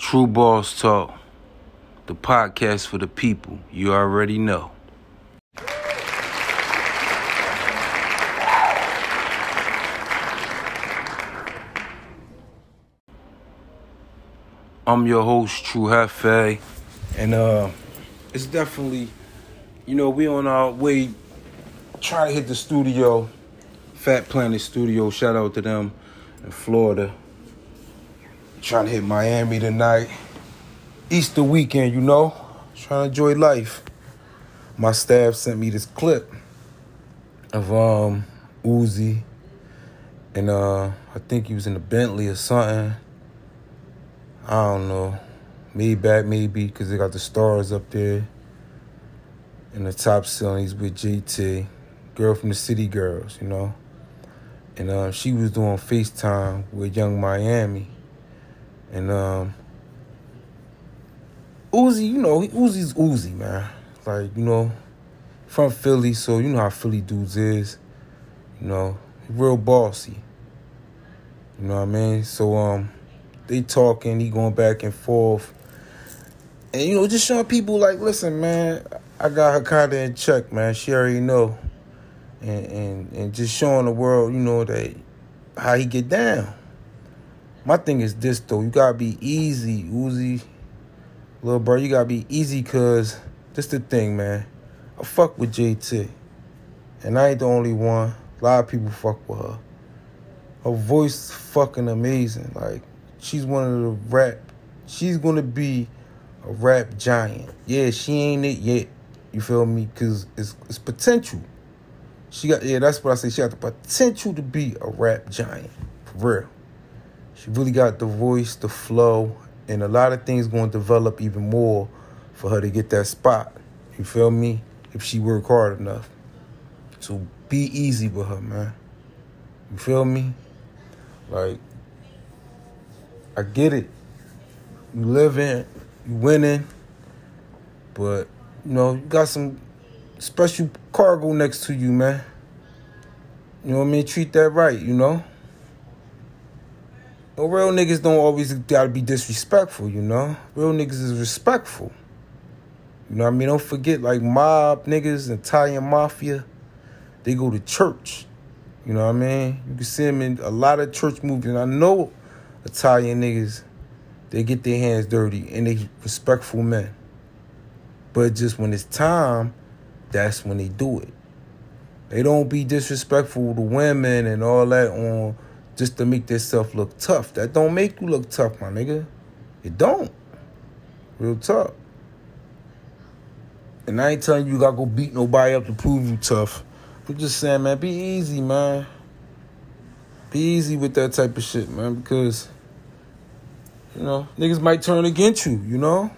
Tru Boss Talk, the podcast for the people. You already know. I'm your host, True Hefe, and uh, it's definitely, you know, we on our way trying to hit the studio, Fat Planet Studio. Shout out to them in Florida. Trying to hit Miami tonight. Easter weekend, you know. Trying to enjoy life. My staff sent me this clip of um Uzi. And uh I think he was in the Bentley or something. I don't know. Maybach maybe, because they got the stars up there. And the top ceiling, he's with JT. Girl from the City Girls, you know. And uh, she was doing FaceTime with Young Miami. And um, Uzi, you know, Uzi's Uzi, man. Like, you know, from Philly, so you know how Philly dudes is. You know, real bossy. You know what I mean? So um they talking, he going back and forth. And you know, just showing people like, listen, man, I got kinda in check, man. She already know. And and and just showing the world, you know, that how he get down. My thing is this though, you gotta be easy, Uzi. Little bro, you gotta be easy cause this the thing, man. I fuck with JT. And I ain't the only one. A lot of people fuck with her. Her voice fucking amazing. Like, she's one of the rap. She's gonna be a rap giant. Yeah, she ain't it yet. You feel me? Cause it's it's potential. She got yeah, that's what I say. She got the potential to be a rap giant. For real. She really got the voice, the flow, and a lot of things going to develop even more for her to get that spot. You feel me? If she work hard enough. So be easy with her, man. You feel me? Like, I get it. You living, you winning, but you know, you got some special cargo next to you, man. You know what I mean? Treat that right, you know? No, real niggas don't always gotta be disrespectful, you know? Real niggas is respectful. You know what I mean? Don't forget, like, mob niggas, Italian mafia, they go to church. You know what I mean? You can see them in a lot of church movies. And I know Italian niggas, they get their hands dirty and they respectful men. But just when it's time, that's when they do it. They don't be disrespectful to women and all that on just to make themselves look tough. That don't make you look tough, my nigga. It don't. Real tough. And I ain't telling you you gotta go beat nobody up to prove you tough. I'm just saying, man, be easy, man. Be easy with that type of shit, man, because you know, niggas might turn against you, you know?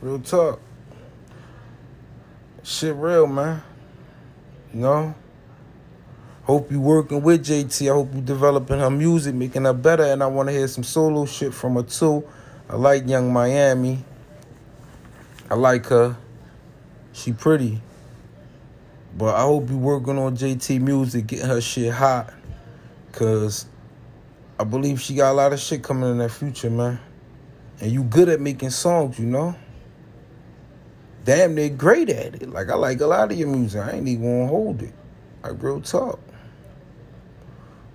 Real talk. Shit real, man. You know? Hope you working with JT. I hope you developing her music, making her better, and I want to hear some solo shit from her too. I like Young Miami. I like her. She pretty. But I hope you working on JT music, getting her shit hot. Cause I believe she got a lot of shit coming in that future, man. And you good at making songs, you know? Damn, they're great at it. Like I like a lot of your music. I ain't even gonna hold it. Like real talk.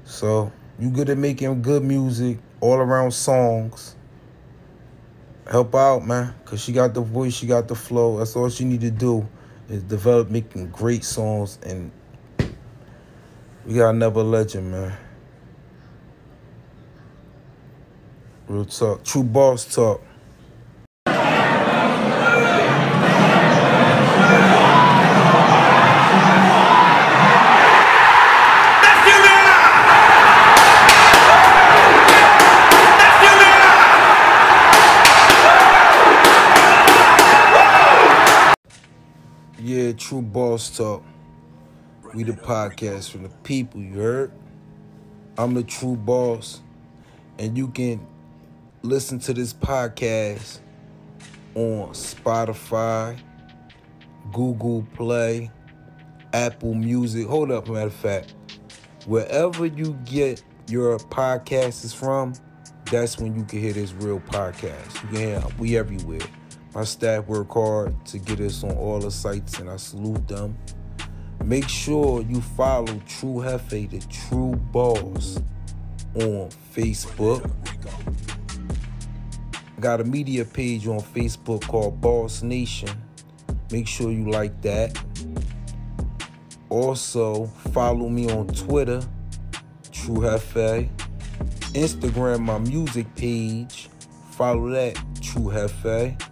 So you good at making good music, all around songs. Help out, man. Cause she got the voice, she got the flow. That's all she need to do is develop making great songs and we got another legend, man. Real talk. True boss talk. True boss talk. We the podcast from the people, you heard? I'm the true boss. And you can listen to this podcast on Spotify, Google Play, Apple Music. Hold up, matter of fact. Wherever you get your podcasts from, that's when you can hear this real podcast. Hear we everywhere. My staff work hard to get us on all the sites, and I salute them. Make sure you follow True Hefe, the Tru Boss, on Facebook. I got a media page on Facebook called Boss Nation. Make sure you like that. Also, follow me on Twitter, True Hefe. Instagram, my music page. Follow that, True Hefe.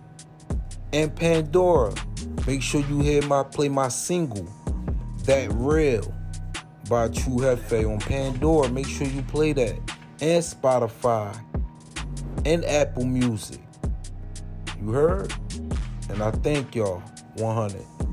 And Pandora. Make sure you hear my play my single, That Real, by True Hefe on Pandora. Make sure you play that. And Spotify. And Apple Music. You heard? And I thank y'all 100.